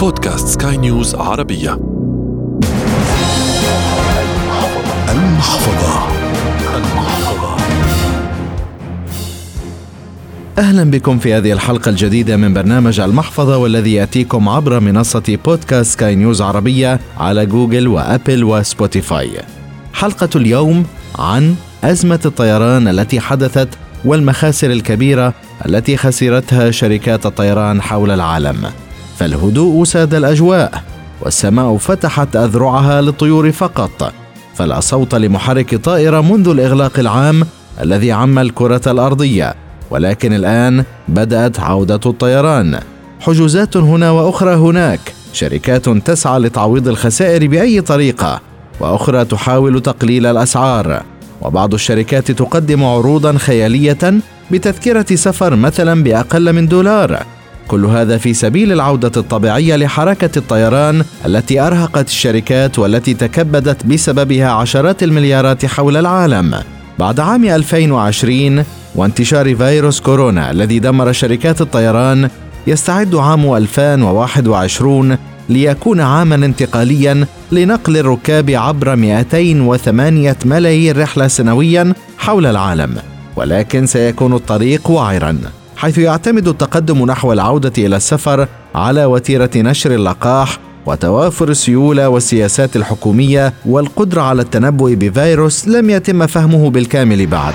بودكاست سكاي نيوز عربية. المحفظة. المحفظة أهلا بكم في هذه الحلقة الجديدة من برنامج المحفظة والذي يأتيكم عبر منصة بودكاست سكاي نيوز عربية على Google و Apple و Spotify. حلقة اليوم عن أزمة الطيران التي حدثت والمخاسر الكبيرة التي خسرتها شركات الطيران حول العالم. فالهدوء ساد الأجواء والسماء فتحت أذرعها للطيور فقط. فلا صوت لمحرك طائرة منذ الإغلاق العام الذي عم الكرة الأرضية. ولكن الآن بدأت عودة الطيران. حجوزات هنا وأخرى هناك. شركات تسعى لتعويض الخسائر بأي طريقة. وأخرى تحاول تقليل الأسعار. وبعض الشركات تقدم عروضا خيالية بتذكرة سفر مثلا بأقل من دولار. كل هذا في سبيل العودة الطبيعية لحركة الطيران التي أرهقت الشركات والتي تكبدت بسببها عشرات المليارات حول العالم. بعد عام 2020 وانتشار فيروس كورونا الذي دمر شركات الطيران يستعد عام 2021 ليكون عاما انتقاليا لنقل الركاب عبر 208 ملايين رحلة سنويا حول العالم. ولكن سيكون الطريق وعرا حيث يعتمد التقدم نحو العودة إلى السفر على وتيرة نشر اللقاح وتوافر السيولة والسياسات الحكومية والقدرة على التنبؤ بفيروس لم يتم فهمه بالكامل بعد.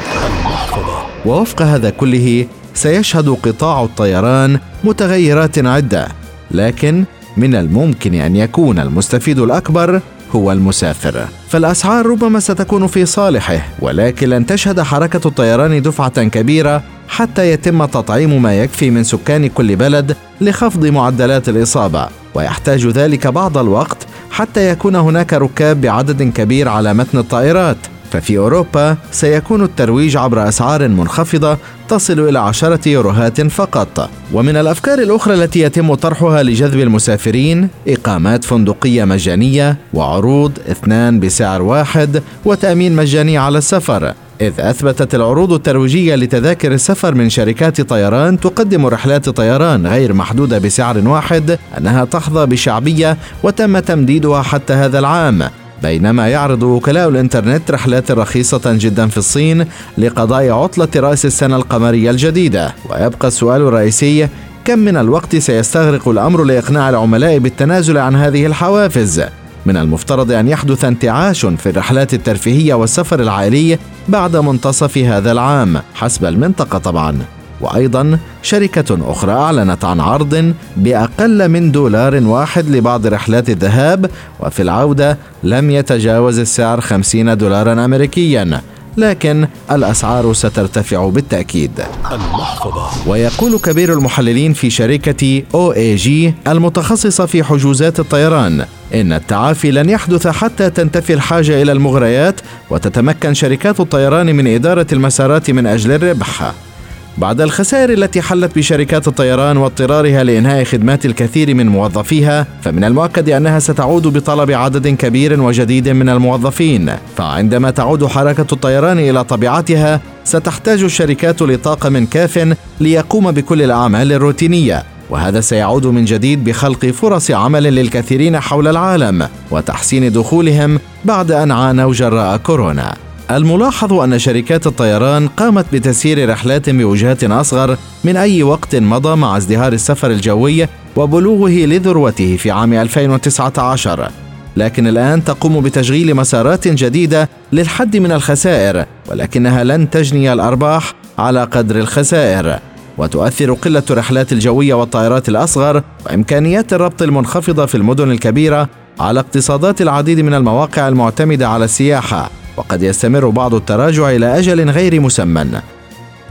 ووفق هذا كله سيشهد قطاع الطيران متغيرات عدة، لكن من الممكن أن يكون المستفيد الأكبر هو المسافر فالأسعار ربما ستكون في صالحه ولكن لن تشهد حركة الطيران دفعة كبيرة حتى يتم تطعيم ما يكفي من سكان كل بلد لخفض معدلات الإصابة. ويحتاج ذلك بعض الوقت حتى يكون هناك ركاب بعدد كبير على متن الطائرات. ففي أوروبا سيكون الترويج عبر أسعار منخفضة تصل إلى عشرة يوروهات فقط. ومن الأفكار الأخرى التي يتم طرحها لجذب المسافرين إقامات فندقية مجانية وعروض اثنان بسعر واحد وتأمين مجاني على السفر. إذ أثبتت العروض الترويجية لتذاكر السفر من شركات طيران تقدم رحلات طيران غير محدودة بسعر واحد أنها تحظى بشعبية وتم تمديدها حتى هذا العام. بينما يعرض وكلاء الإنترنت رحلات رخيصة جدا في الصين لقضاء عطلة رأس السنة القمرية الجديدة. ويبقى السؤال الرئيسي كم من الوقت سيستغرق الأمر لإقناع العملاء بالتنازل عن هذه الحوافز؟ من المفترض أن يحدث انتعاش في الرحلات الترفيهية والسفر العائلي بعد منتصف هذا العام حسب المنطقة طبعا. وأيضا شركة أخرى أعلنت عن عرض بأقل من دولار واحد لبعض رحلات الذهاب وفي العودة لم يتجاوز السعر 50 دولارا أمريكيا لكن الأسعار سترتفع بالتأكيد. المحفظة. ويقول كبير المحللين في شركة OAG المتخصصة في حجوزات الطيران إن التعافي لن يحدث حتى تنتفي الحاجة إلى المغريات وتتمكن شركات الطيران من إدارة المسارات من أجل الربح. بعد الخسائر التي حلت بشركات الطيران واضطرارها لإنهاء خدمات الكثير من موظفيها فمن المؤكد أنها ستعود بطلب عدد كبير وجديد من الموظفين. فعندما تعود حركة الطيران إلى طبيعتها ستحتاج الشركات لطاقم كاف ليقوم بكل الأعمال الروتينية. وهذا سيعود من جديد بخلق فرص عمل للكثيرين حول العالم وتحسين دخولهم بعد أن عانوا جراء كورونا. الملاحظ أن شركات الطيران قامت بتسيير رحلات بوجهات أصغر من أي وقت مضى مع ازدهار السفر الجوي وبلوغه لذروته في عام 2019 لكن الآن تقوم بتشغيل مسارات جديدة للحد من الخسائر ولكنها لن تجني الأرباح على قدر الخسائر. وتؤثر قلة الرحلات الجوية والطائرات الأصغر وإمكانيات الربط المنخفضة في المدن الكبيرة على اقتصادات العديد من المواقع المعتمدة على السياحة. وقد يستمر بعض التراجع إلى أجل غير مسمى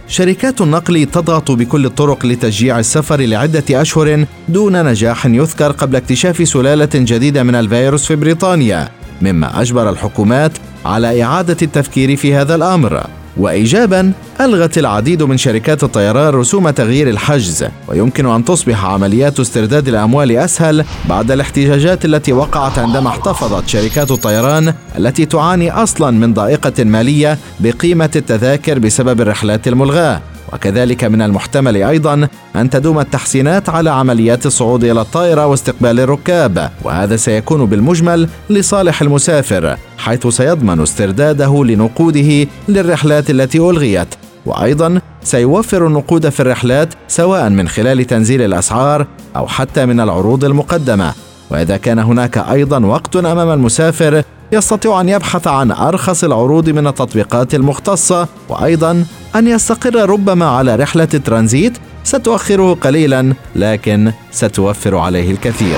شركات النقل تضغط بكل الطرق لتشجيع السفر لعدة أشهر دون نجاح يذكر قبل اكتشاف سلالة جديدة من الفيروس في بريطانيا مما أجبر الحكومات على إعادة التفكير في هذا الأمر. وايجابا ألغت العديد من شركات الطيران رسوم تغيير الحجز ويمكن أن تصبح عمليات استرداد الأموال أسهل بعد الاحتجاجات التي وقعت عندما احتفظت شركات الطيران التي تعاني أصلا من ضائقة مالية بقيمة التذاكر بسبب الرحلات الملغاة. وكذلك من المحتمل أيضا أن تدوم التحسينات على عمليات الصعود إلى الطائرة واستقبال الركاب وهذا سيكون بالمجمل لصالح المسافر حيث سيضمن استرداده لنقوده للرحلات التي ألغيت. وأيضا سيوفر النقود في الرحلات سواء من خلال تنزيل الأسعار أو حتى من العروض المقدمة. وإذا كان هناك أيضا وقت أمام المسافر يستطيع أن يبحث عن أرخص العروض من التطبيقات المختصة وأيضا أن يستقر ربما على رحلة ترانزيت ستؤخره قليلا لكن ستوفر عليه الكثير.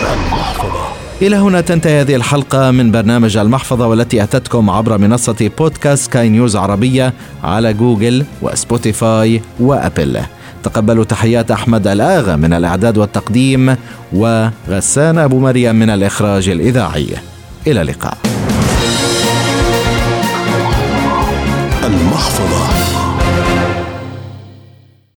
إلى هنا تنتهي هذه الحلقة من برنامج المحفظة والتي أتتكم عبر منصة بودكاست كاي نيوز عربية على Google و Spotify و Apple. تقبلوا تحيات أحمد الآغا من الإعداد والتقديم وغسان أبو مريم من الإخراج الإذاعي. إلى اللقاء. المحفظة.